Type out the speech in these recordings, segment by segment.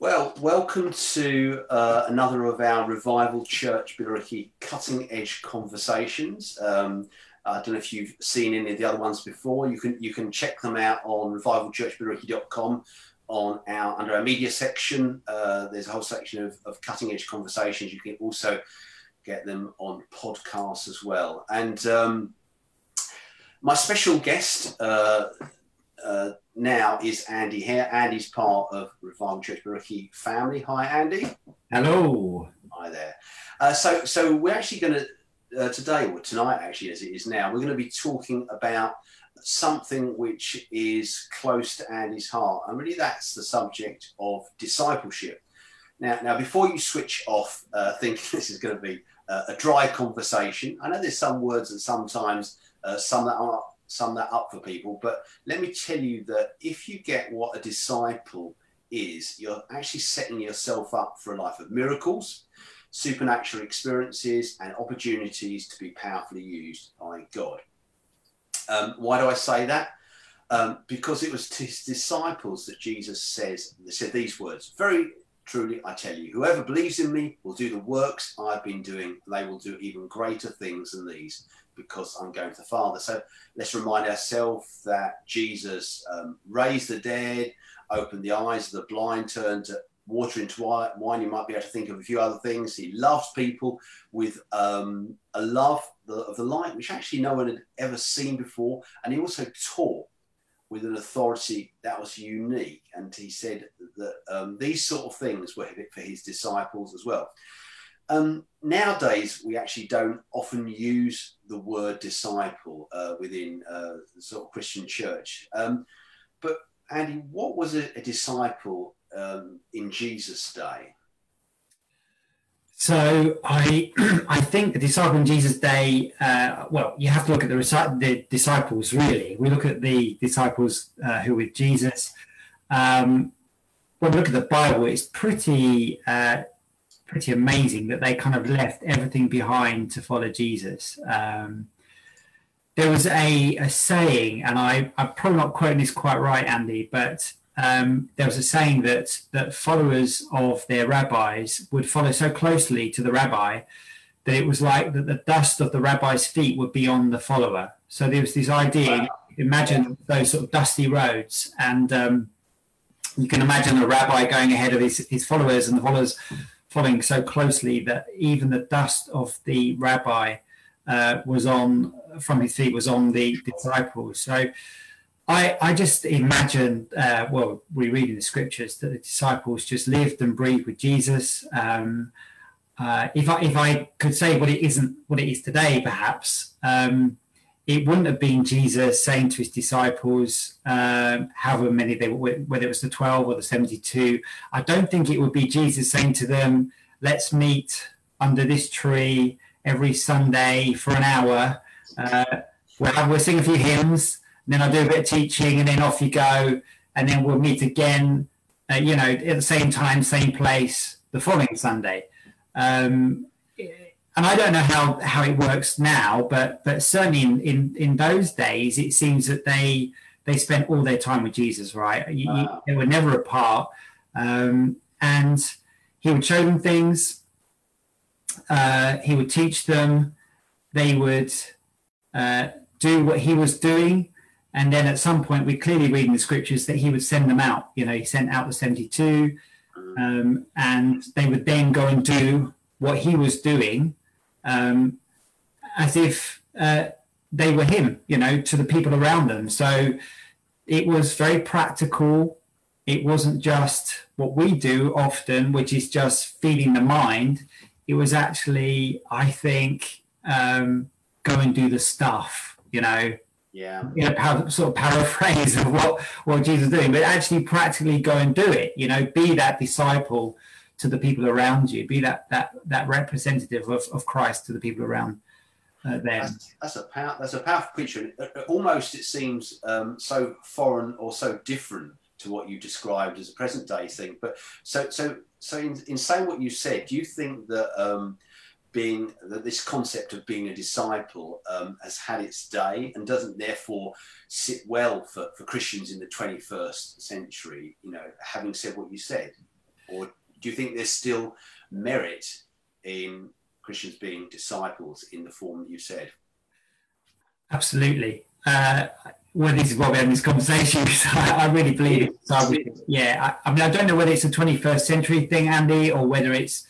Well, welcome to uh, another of our Revival Church Billericay cutting edge conversations. Um, I don't know if you've seen any of the other ones before. You can you can check them out on revivalchurchbillericay.com on our under our media section. Uh, there's a whole section of, of cutting edge conversations. You can also get them on podcasts as well. And um, my special guest uh, uh, now is Andy here. Andy's part of Revival Church Billericay family. Hi, Andy. Hello. Hi there. Uh, so, so we're actually going to uh, today or tonight, actually, as it is now, we're going to be talking about something which is close to Andy's heart, and really that's the subject of discipleship. Now, now, before you switch off, uh, thinking this is going to be uh, a dry conversation, I know there's some words that sometimes uh, sum that are sum that up for people. But let me tell you that if you get what a disciple is, you're actually setting yourself up for a life of miracles, supernatural experiences, and opportunities to be powerfully used by God. Um, why do I say that? Um, because it was to his disciples that Jesus says, said these words, very truly I tell you, whoever believes in me will do the works I've been doing. They will do even greater things than these because I'm going to the Father. So let's remind ourselves that Jesus um, raised the dead, opened the eyes of the blind, turned water into wine. You might be able to think of a few other things. He loves people with um, a love of the light, which actually no one had ever seen before. And he also taught with an authority that was unique. And he said that um, these sort of things were for his disciples as well. Um, nowadays, we actually don't often use the word disciple uh, within uh, sort of Christian church. Um, but Andy, what was a, a disciple um, in Jesus' day? So I I think the disciple in Jesus' day. Uh, well, you have to look at the, the disciples. Really, we look at the disciples uh, who were with Jesus. Um, when we look at the Bible, it's pretty uh, pretty amazing that they kind of left everything behind to follow Jesus. Um, there was a, a saying, and I, I'm probably not quoting this quite right, Andy, but um, there was a saying that that followers of their rabbis would follow so closely to the rabbi that it was like that the dust of the rabbi's feet would be on the follower. So there was this idea. Wow. Imagine those sort of dusty roads, and um, you can imagine a rabbi going ahead of his, his followers, and the followers following so closely that even the dust of the rabbi uh, was on from his feet was on the disciples. So I, I just imagine, uh, well, we read in the scriptures that the disciples just lived and breathed with Jesus. Um, uh, if I if I could say what it isn't what it is today, perhaps um, it wouldn't have been Jesus saying to his disciples, um, however many they were, whether it was the 12 or the 72, I don't think it would be Jesus saying to them, let's meet under this tree every Sunday for an hour. Uh, we'll, have, we'll sing a few hymns, then I'll do a bit of teaching, and then off you go. And then we'll meet again, uh, you know, at the same time, same place the following Sunday. Um, and I don't know how, how it works now, but but certainly in, in, in those days, it seems that they they spent all their time with Jesus, right? You, wow. They were never apart, um, and he would show them things. Uh, he would teach them. They would uh, do what he was doing, and then at some point, we clearly read in the scriptures that he would send them out. You know, he sent out the seventy-two, um, and they would then go and do what he was doing um, as if uh, they were him, you know, to the people around them. So it was very practical. It wasn't just what we do often, which is just feeding the mind. It was actually, I think, um, go and do the stuff, you know. Yeah. You know, par- sort of paraphrase of what, what Jesus is doing, but actually practically go and do it, you know, be that disciple to the people around you. Be that that that representative of, of Christ to the people around uh, them. That's, that's a power, that's a powerful picture. Almost it seems um, so foreign or so different to what you described as a present day thing. But so so so in, in saying what you said, do you think that um, being that this concept of being a disciple um, has had its day and doesn't therefore sit well for, for Christians in the 21st century, you know, having said what you said? or do you think there's still merit in Christians being disciples in the form that you said? Absolutely. Uh, well, this is why we're having this conversation because I, I, really believe it. Yeah, I, I, mean, I don't know whether it's a 21st century thing, Andy, or whether it's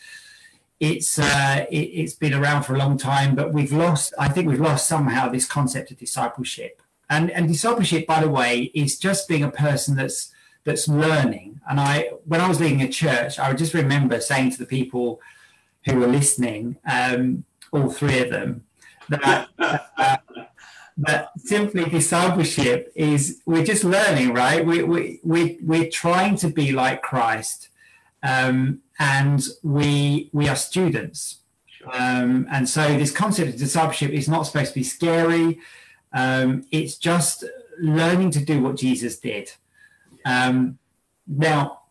it's uh, it, has been around for a long time, but we've lost. I think we've lost somehow this concept of discipleship. And and discipleship, by the way, is just being a person that's that's learning. And I, when I was leading a church, I would just remember saying to the people who were listening, um, all three of them, that. Uh, that simply discipleship is we're just learning right we, we, we, we're trying to be like christ um, and we we are students. Um, and so this concept of discipleship is not supposed to be scary. Um, it's just learning to do what Jesus did. Um, now,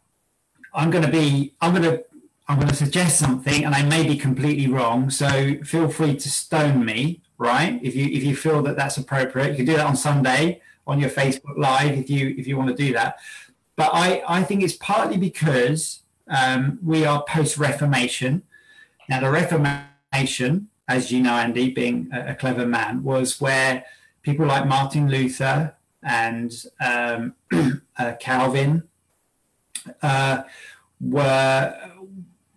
I'm going to be, I'm going to, I'm going to suggest something, and I may be completely wrong. So feel free to stone me, right? If you if you feel that that's appropriate, you can do that on Sunday on your Facebook Live if you if you want to do that. But I I think it's partly because um, we are post Reformation. Now, the Reformation, as you know, Andy, being a, a clever man, was where people like Martin Luther and um, uh, Calvin uh, were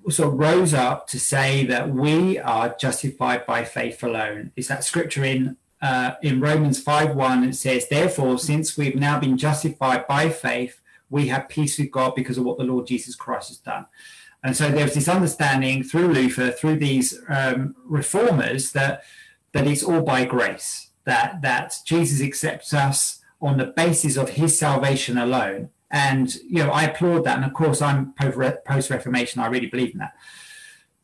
sort of rose up to say that we are justified by faith alone. Is that scripture in uh, in Romans 5 1? It says, Therefore, since we've now been justified by faith, we have peace with God because of what the Lord Jesus Christ has done. And so there's this understanding through Luther, through these um, reformers, that that it's all by grace, that that Jesus accepts us on the basis of His salvation alone. And you know, I applaud that. And of course, I'm post Reformation. I really believe in that.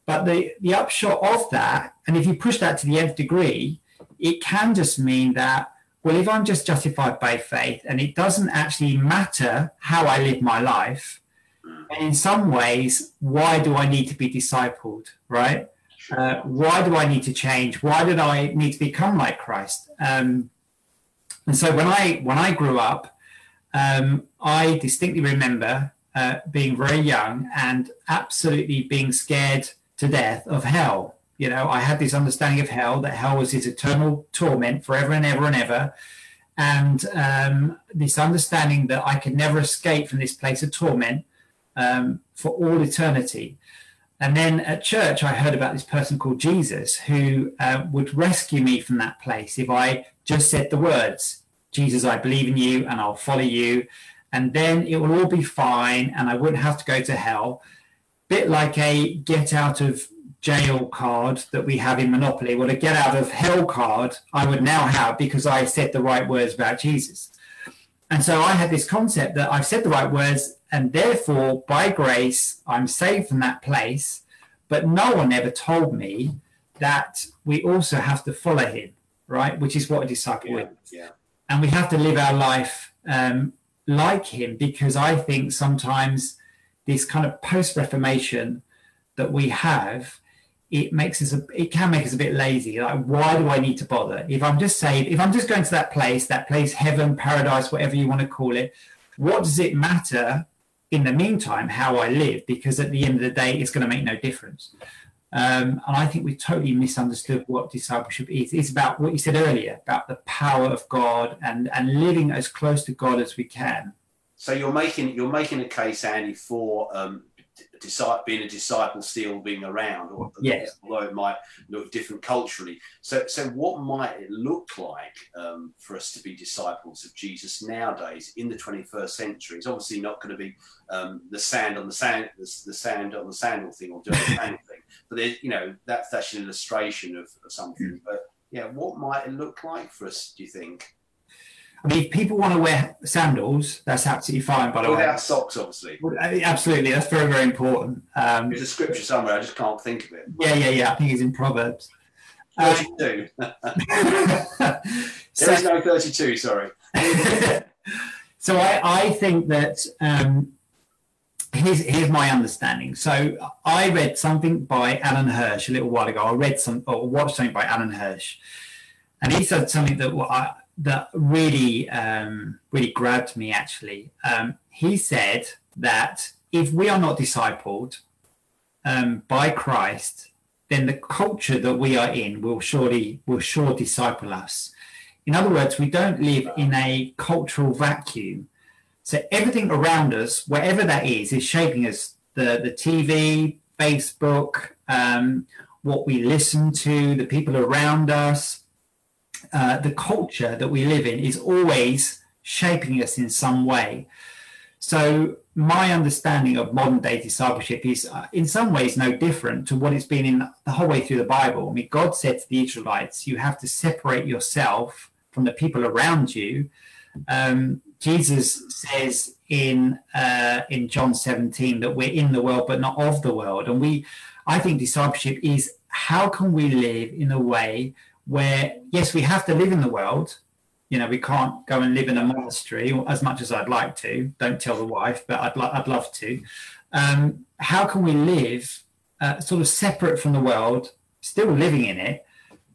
But the the upshot of that, and if you push that to the nth degree, it can just mean that well, if I'm just justified by faith and it doesn't actually matter how I live my life, and in some ways, why do I need to be discipled, right? Uh, why do I need to change? Why did I need to become like Christ? Um, and so when I when I grew up, um, I distinctly remember uh, being very young and absolutely being scared to death of hell. You know, I had this understanding of hell that hell was his eternal torment forever and ever and ever. And um, this understanding that I could never escape from this place of torment um, for all eternity. And then at church, I heard about this person called Jesus who uh, would rescue me from that place if I just said the words, Jesus, I believe in you and I'll follow you. And then it will all be fine and I wouldn't have to go to hell. Bit like a get out of jail card that we have in Monopoly, well, a get out of hell card I would now have because I said the right words about Jesus. And so I had this concept that I've said the right words, and therefore, by grace, I'm saved from that place. But no one ever told me that we also have to follow him, right? Which is what a disciple yeah, is. Yeah. And we have to live our life um, like him because I think sometimes this kind of post Reformation that we have it makes us a, it can make us a bit lazy. Like why do i need to bother? If i'm just saved if i'm just going to that place that place heaven paradise whatever you want to call it what does it matter in the meantime how i live? Because at the end of the day it's going to make no difference um, and i think we've totally misunderstood what discipleship is it's about what you said earlier about the power of god and and living as close to god as we can so you're making you're making a case andy for um, being a disciple still being around, or yes. although it might look different culturally. So, so what might it look like um, for us to be disciples of Jesus nowadays in the 21st century? It's obviously not going to be um, the sand on the sand, the, the, sand on the sandal thing, or the But you know, that's that's an illustration of, of something. Mm. But yeah, what might it look like for us? Do you think? I mean, if people want to wear sandals, that's absolutely fine. By the Without way, without socks, obviously. Absolutely, that's very, very important. Um, There's a scripture somewhere. I just can't think of it. Yeah, yeah, yeah. I think it's in Proverbs. Thirty-two. Um, there so, is no thirty-two. Sorry. so I, I think that um, here's here's my understanding. So I read something by Alan Hirsch a little while ago. I read some or watched something by Alan Hirsch, and he said something that well, I that really um, really grabbed me actually. Um, he said that if we are not discipled um, by Christ, then the culture that we are in will surely will sure disciple us. In other words, we don't live in a cultural vacuum. So everything around us, wherever that is, is shaping us. The the TV, Facebook, um, what we listen to, the people around us, uh, the culture that we live in is always shaping us in some way. So my understanding of modern day discipleship is uh, in some ways no different to what it's been in the whole way through the Bible. I mean, God said to the Israelites, you have to separate yourself from the people around you. Um, Jesus says in uh, in John 17 that we're in the world but not of the world, and we, I think discipleship is how can we live in a way where yes we have to live in the world you know, we can't go and live in a monastery as much as I'd like to. Don't tell the wife, but I'd, lo- I'd love to. Um, how can we live uh, sort of separate from the world, still living in it,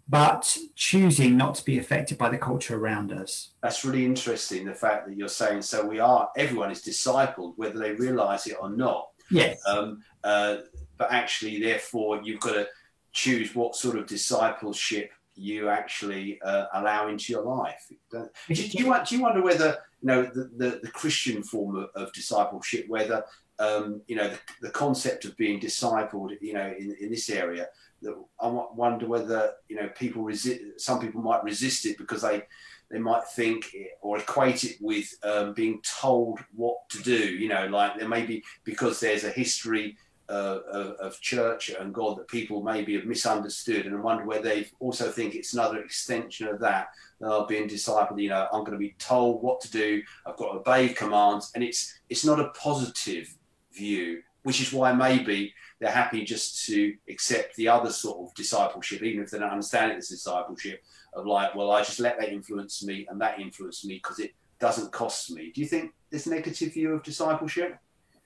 but choosing not to be affected by the culture around us? That's really interesting. The fact that you're saying so, we are everyone is discipled, whether they realise it or not. Yes. Um, uh, but actually, therefore, you've got to choose what sort of discipleship you actually uh, allow into your life. Do, do, you, do you wonder whether you know the, the, the Christian form of, of discipleship, whether um, you know the, the, concept of being discipled, you know, in, in this area, that I wonder whether you know people resist. Some people might resist it because they they might think or equate it with um, being told what to do. You know, like there may be because there's a history uh, of, of, church and God that people maybe have misunderstood and wonder where they also think it's another extension of that. They're being discipled, you know, I'm going to be told what to do. I've got to obey commands, and it's it's not a positive view, which is why maybe they're happy just to accept the other sort of discipleship, even if they don't understand it as discipleship of like, well, I just let that influence me and that influence me because it doesn't cost me. Do you think this negative view of discipleship?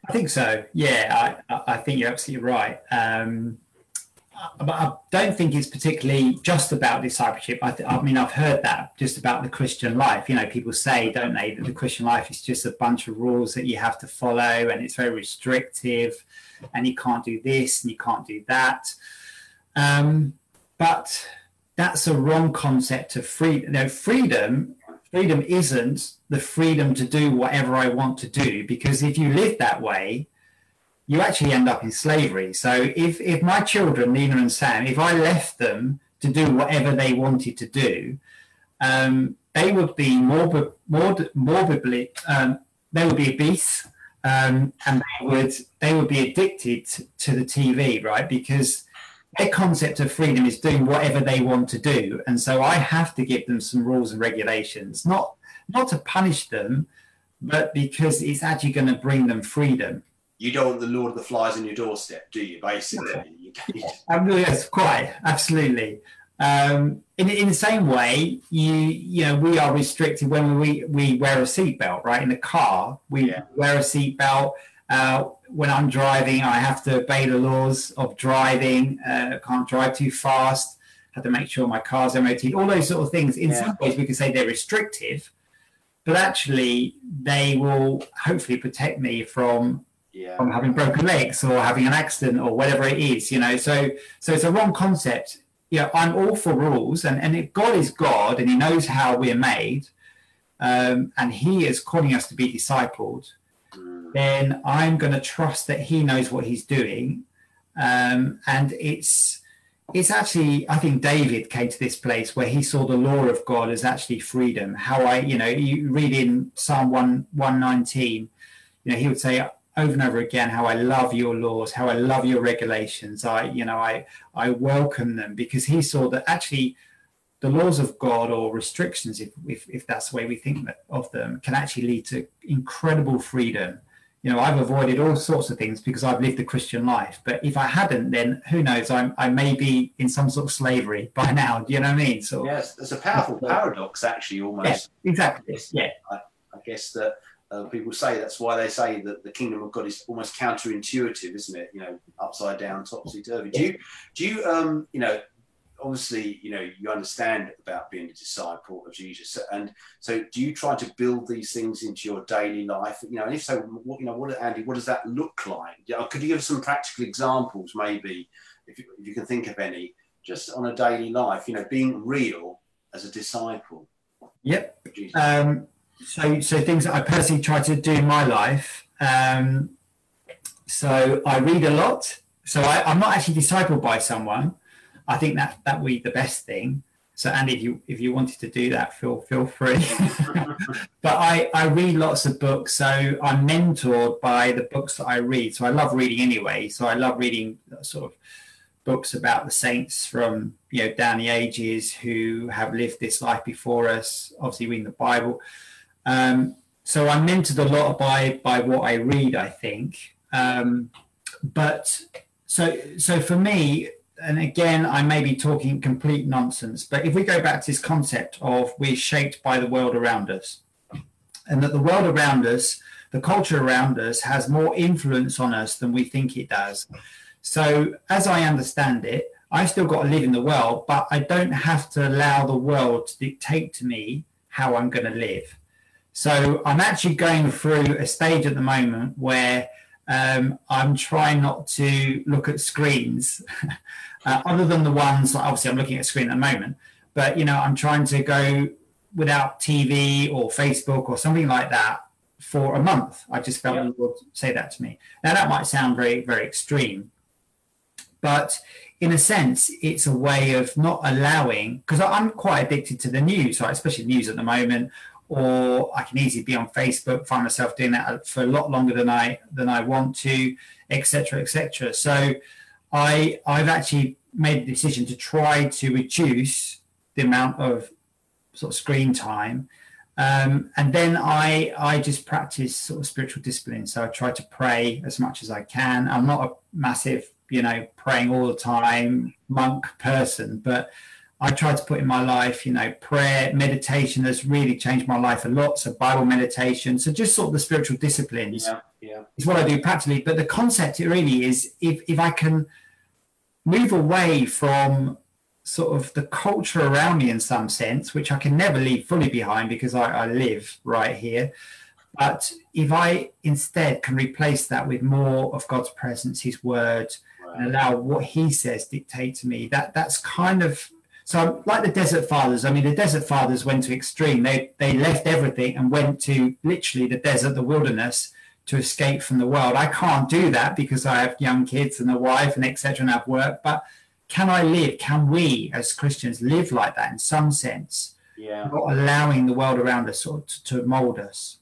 I think so. Yeah, I, I think you're absolutely right. Um, but I don't think it's particularly just about discipleship. I, th- I, mean, I've heard that just about the Christian life. You know, people say, don't they, that the Christian life is just a bunch of rules that you have to follow and it's very restrictive and you can't do this and you can't do that. Um, but that's a wrong concept of freedom. Know, freedom freedom isn't the freedom to do whatever I want to do, because if you live that way, you actually end up in slavery. So if, if my children, Nina and Sam, if I left them to do whatever they wanted to do, um, they would be morbid, morbid, morbidly, um, they would be obese, um, and they would they would be addicted to the TV, right? Because their concept of freedom is doing whatever they want to do, and so I have to give them some rules and regulations, not not to punish them, but because it's actually going to bring them freedom. You don't want the Lord of the Flies on your doorstep, do you? Basically, yes, quite absolutely. Um, in, in the same way, you you know we are restricted when we we wear a seatbelt, right? In the car, we yeah. wear a seatbelt. Uh, when I'm driving, I have to obey the laws of driving. Uh, can't drive too fast. Have to make sure my car's MOT. All those sort of things. In yeah. some ways, we can say they're restrictive, but actually, they will hopefully protect me from yeah. from having broken legs or having an accident or whatever it is. You know, so so it's a wrong concept. You know, I'm all for rules, and and if God is God and He knows how we're made, um, and He is calling us to be discipled then I'm going to trust that he knows what he's doing. Um, and it's it's actually I think David came to this place where he saw the law of God as actually freedom. How I you know you read in Psalm one one nineteen, you know he would say over and over again how I love your laws, how I love your regulations. I you know I I welcome them because he saw that actually the laws of God or restrictions, if, if, if that's the way we think of them, can actually lead to incredible freedom you know, I've avoided all sorts of things because I've lived a Christian life. But if I hadn't, then who knows? I'm, I may be in some sort of slavery by now. Do you know what I mean? So yes, there's a powerful paradox, actually, almost. Yeah, exactly. Yeah. I, I guess that uh, people say that's why they say that the kingdom of God is almost counterintuitive, isn't it? You know, upside down, topsy turvy. Do you, do you, um, you know, obviously, you know, you understand about being a disciple of Jesus, and so do you try to build these things into your daily life? You know, and if so, what you know, what Andy, what does that look like? Yeah, Could you give some practical examples, maybe, if you, if you can think of any, just on a daily life? You know, being real as a disciple. Yep. Um, so, so things that I personally try to do in my life. Um, so I read a lot. So I, I'm not actually discipled by someone. I think that that would be the best thing. So Andy, if you if you wanted to do that, feel feel free. but I I read lots of books, so I'm mentored by the books that I read. So I love reading anyway. So I love reading sort of books about the saints from you know down the ages who have lived this life before us. Obviously, reading the Bible. Um, so I'm mentored a lot by by what I read. I think, um, but so so for me, and again, I may be talking complete nonsense, but if we go back to this concept of we're shaped by the world around us, and that the world around us, the culture around us, has more influence on us than we think it does. So, as I understand it, I still got to live in the world, but I don't have to allow the world to dictate to me how I'm going to live. So, I'm actually going through a stage at the moment where um, I'm trying not to look at screens, uh, other than the ones like obviously I'm looking at a screen at the moment. But you know, I'm trying to go without TV or Facebook or something like that for a month. I just felt yeah. you would say that to me. Now that might sound very very extreme, but in a sense, it's a way of not allowing because I'm quite addicted to the news, right? Especially news at the moment, or I can easily be on Facebook, find myself doing that for a lot longer than I than I want to, etc., etc. So I I've actually made the decision to try to reduce the amount of sort of screen time. Um, and then I I just practice sort of spiritual discipline. So I try to pray as much as I can. I'm not a massive, you know, praying all the time monk person, but I try to put in my life, you know, prayer, meditation has really changed my life a lot. So Bible meditation, so just sort of the spiritual disciplines yeah, yeah. is what I do practically. But the concept it really is if if I can move away from sort of the culture around me in some sense, which I can never leave fully behind because I, I live right here. But if I instead can replace that with more of God's presence, His Word, and allow what He says dictate to me, that that's kind of so like the Desert Fathers, I mean, the Desert Fathers went to extreme. They they left everything and went to literally the desert, the wilderness, to escape from the world. I can't do that because I have young kids and a wife and etc. and I have work. But can I live? Can we as Christians live like that in some sense? Yeah. Not allowing the world around us sort of to mold us.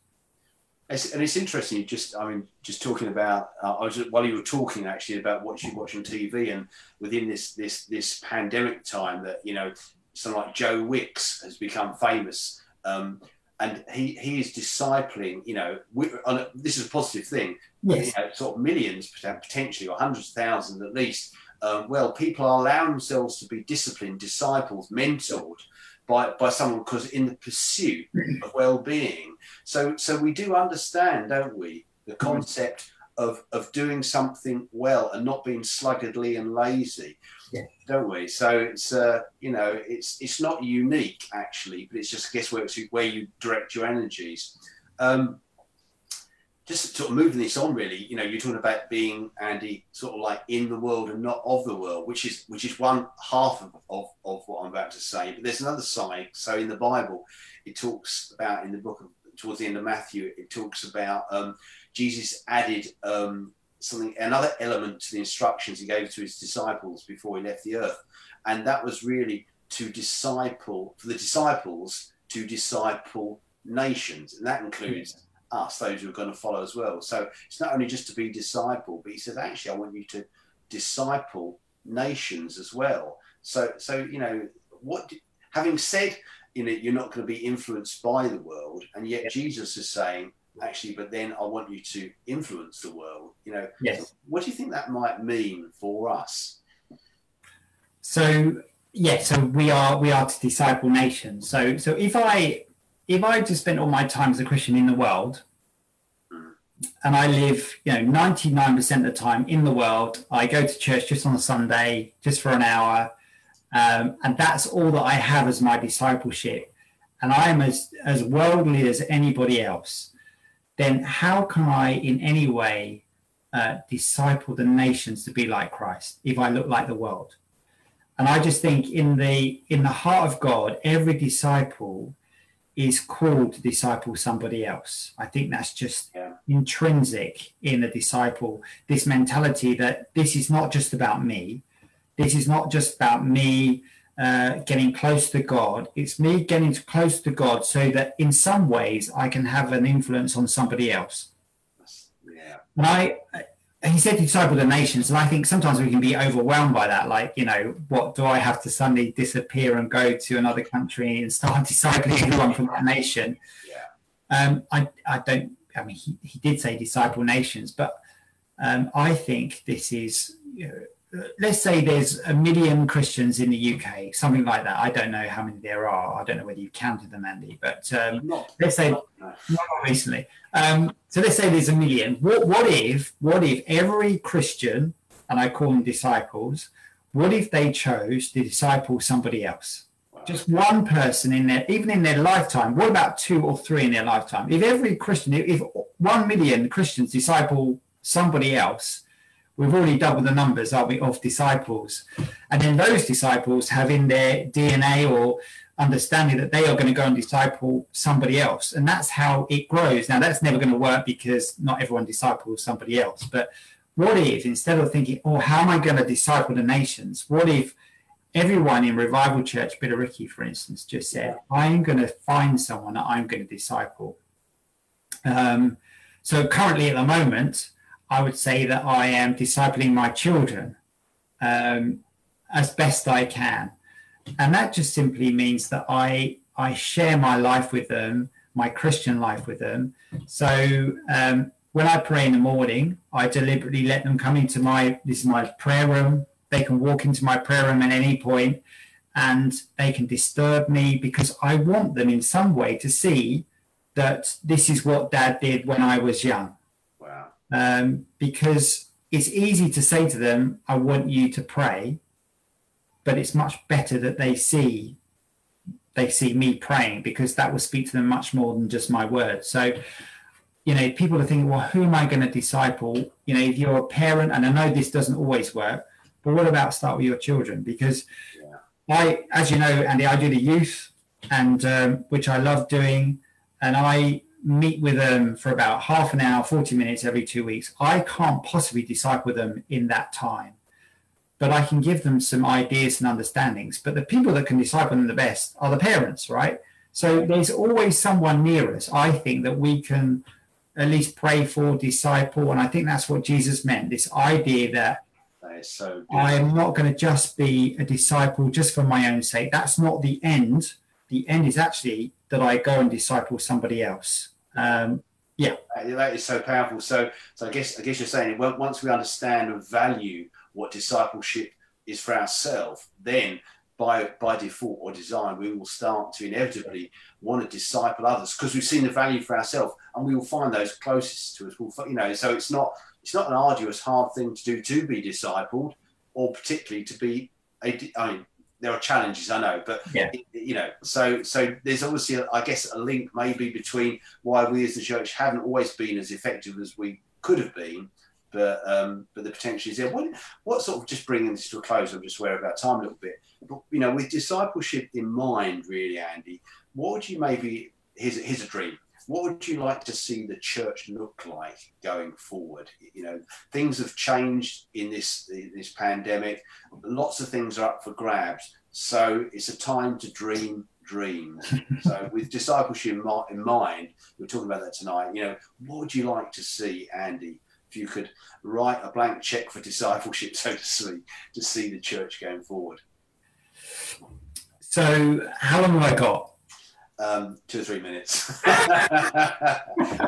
It's, and it's interesting. Just, I mean, just talking about. Uh, I was while you were talking actually about what you watch on TV, and within this this this pandemic time, that you know, someone like Joe Wicks has become famous, um, and he he is discipling. You know, we, a, this is a positive thing. Yes. You know, sort of millions potentially, or hundreds of thousands at least. Um, well, people are allowing themselves to be disciplined, disciples, mentored by, by someone because in the pursuit of well-being. So so we do understand, don't we, the mm-hmm. concept of of doing something well and not being sluggardly and lazy. Yeah. Don't we? So it's uh, you know it's it's not unique actually, but it's just I guess where where you direct your energies. Um, just sort of moving this on really you know you're talking about being andy sort of like in the world and not of the world which is which is one half of, of, of what i'm about to say but there's another side so in the bible it talks about in the book of towards the end of matthew it talks about um, jesus added um, something another element to the instructions he gave to his disciples before he left the earth and that was really to disciple for the disciples to disciple nations and that includes us, those who are going to follow as well. So it's not only just to be disciple, but he says, actually, I want you to disciple nations as well. So, so you know, what having said, you know, you're not going to be influenced by the world, and yet Jesus is saying, actually, but then I want you to influence the world. You know, yes. What do you think that might mean for us? So, yeah, so we are we are to disciple nations. So, so if I if I just spent all my time as a Christian in the world, mm. and I live, you know, 99% of the time in the world, I go to church just on a Sunday, just for an hour, Um, and that's all that I have as my discipleship. And I am as, as worldly as anybody else. Then how can I, in any way, uh, disciple the nations to be like Christ if I look like the world? And I just think in the in the heart of God, every disciple is called to disciple somebody else. I think that's just yeah. intrinsic in a disciple. This mentality that this is not just about me. This is not just about me uh, getting close to God. It's me getting close to God so that in some ways I can have an influence on somebody else. Yeah. And I, he said disciple the nations, and I think sometimes we can be overwhelmed by that. Like, you know, what do I have to suddenly disappear and go to another country and start discipling everyone from that nation? Yeah. Um, I, I don't. I mean, he, he did say disciple nations, but um, I think this is. You know, let's say there's a million Christians in the UK, something like that. I don't know how many there are. I don't know whether you've counted them, Andy, but um, not, let's say not, no. not recently. Um, so let's say there's a million. What, what if what if every Christian, and I call them disciples, what if they chose to disciple somebody else? Wow. Just one person in their, even in their lifetime. What about two or three in their lifetime? If every Christian, if one million Christians disciple somebody else, we've already doubled the numbers, are we, of disciples? And then those disciples have in their DNA or understanding that they are going to go and disciple somebody else. And that's how it grows. Now, that's never going to work because not everyone disciples somebody else. But what if, instead of thinking, oh, how am I going to disciple the nations? What if everyone in Revival Church, Billericay, for instance, just said, I'm going to find someone that I'm going to disciple? Um, so currently at the moment, I would say that I am discipling my children um, as best I can. And that just simply means that I, I share my life with them, my Christian life with them. So um, when I pray in the morning, I deliberately let them come into my, this is my prayer room. They can walk into my prayer room at any point and they can disturb me because I want them in some way to see that this is what dad did when I was young um, because it's easy to say to them, I want you to pray, but it's much better that they see they see me praying because that will speak to them much more than just my words. So, you know, people are thinking, well, who am I going to disciple? You know, if you're a parent, and I know this doesn't always work, but what about start with your children? Because yeah. I, as you know, Andy, I do the youth, and um, which I love doing, and I meet with them for about half an hour, 40 minutes every two weeks. I can't possibly disciple them in that time, but I can give them some ideas and understandings. But the people that can disciple them the best are the parents, right? So there's always someone near us, I think, that we can at least pray for, disciple. And I think that's what Jesus meant this idea that. so I am not going to just be a disciple just for my own sake. That's not the end. The end is actually that I go and disciple somebody else. Um, yeah, that is so powerful. So, so I guess I guess you're saying well, once we understand and value what discipleship is for ourselves, then by by default or design, we will start to inevitably want to disciple others because we've seen the value for ourselves, and we will find those closest to us. We'll, you know, so it's not it's not an arduous, hard thing to do to be discipled, or particularly to be a. I mean, there are challenges, I know, but yeah. you know, so so there's obviously, I guess, a link maybe between why we as the church haven't always been as effective as we could have been, but um, but the potential is there. What what sort of just bringing this to a close? I'm just aware about time a little bit, but you know, with discipleship in mind, really, Andy, what would you maybe? Here's here's a dream what would you like to see the church look like going forward? You know, things have changed in this in this pandemic. Lots of things are up for grabs. So it's a time to dream dreams. so with discipleship in mind, we're talking about that tonight. You know, what would you like to see, Andy? If you could write a blank check for discipleship, so to speak, to see the church going forward. So, how long have I got? Um, two or three minutes.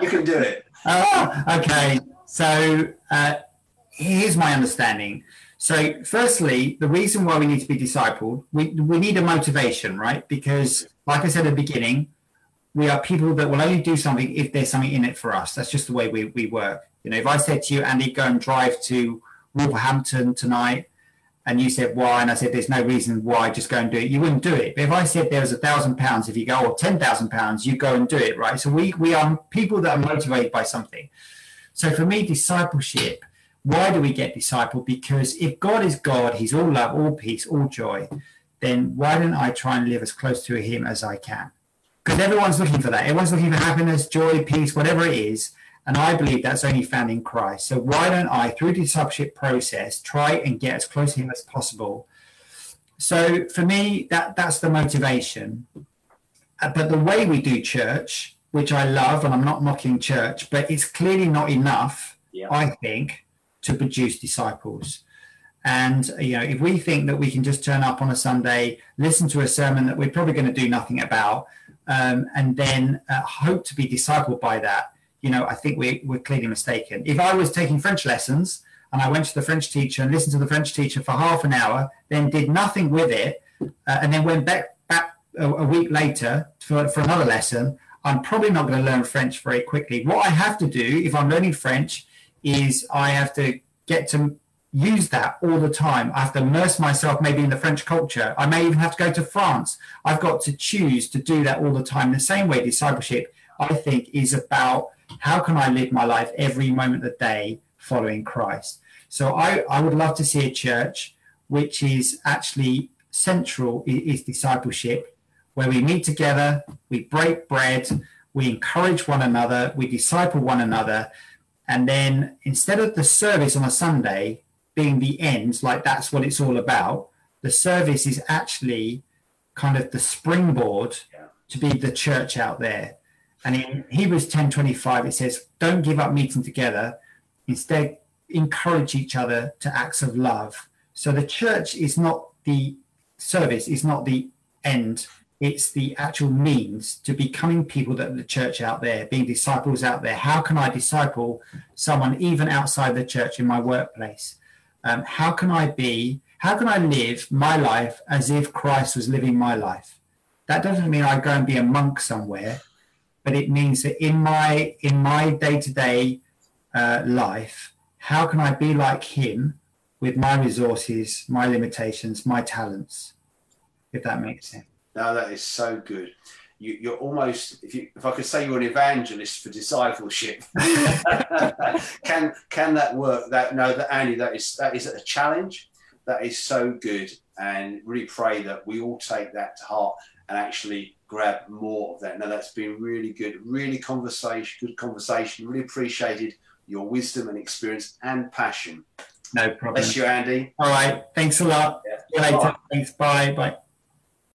you can do it. Oh, okay. So uh, here's my understanding. So, firstly, the reason why we need to be discipled, we, we need a motivation, right? Because, like I said at the beginning, we are people that will only do something if there's something in it for us. That's just the way we, we work. You know, if I said to you, Andy, go and drive to Wolverhampton tonight, and you said why, and I said there's no reason why, just go and do it, you wouldn't do it. But if I said there was a thousand pounds, if you go, or ten thousand pounds, you go and do it, right? So we we are people that are motivated by something. So for me, discipleship. Why do we get discipled? Because if God is God, He's all love, all peace, all joy. Then why don't I try and live as close to Him as I can? Because everyone's looking for that. Everyone's looking for happiness, joy, peace, whatever it is. And I believe that's only found in Christ. So why don't I, through the discipleship process, try and get as close to him as possible? So for me, that that's the motivation. Uh, but the way we do church, which I love, and I'm not mocking church, but it's clearly not enough, yeah. I think, to produce disciples. And you know, if we think that we can just turn up on a Sunday, listen to a sermon that we're probably going to do nothing about, um, and then uh, hope to be discipled by that, you know, I think we, we're clearly mistaken. If I was taking French lessons and I went to the French teacher and listened to the French teacher for half an hour, then did nothing with it, uh, and then went back back a, a, week later for, for another lesson, I'm probably not going to learn French very quickly. What I have to do if I'm learning French is I have to get to use that all the time. I have to immerse myself maybe in the French culture. I may even have to go to France. I've got to choose to do that all the time. The same way discipleship, I think, is about how can I live my life every moment of the day following Christ? So I, I would love to see a church which is actually central is discipleship, where we meet together, we break bread, we encourage one another, we disciple one another, and then instead of the service on a Sunday being the end, like that's what it's all about, the service is actually kind of the springboard to be the church out there and in Hebrews 10:25 it says, "Don't give up meeting together. Instead, encourage each other to acts of love." So the church is not the service, is not the end. It's the actual means to becoming people that the church out there, being disciples out there. How can I disciple someone even outside the church in my workplace? Um, how can I be? How can I live my life as if Christ was living my life? That doesn't mean I go and be a monk somewhere but it means that in my in my day-to-day uh, life how can i be like him with my resources my limitations my talents? If that makes sense. No that is so good. You, are almost if you if i could say you're an evangelist for discipleship. Can can that work? That no that andy that is that is a challenge. That is so good. And really pray that we all take that to heart and actually grab more of that. Now that's been really good, really conversation, good conversation. Really appreciated your wisdom and experience and passion. No problem. Bless you, Andy. All right. Thanks a lot. Yeah. See you later. Thanks. Bye. Bye.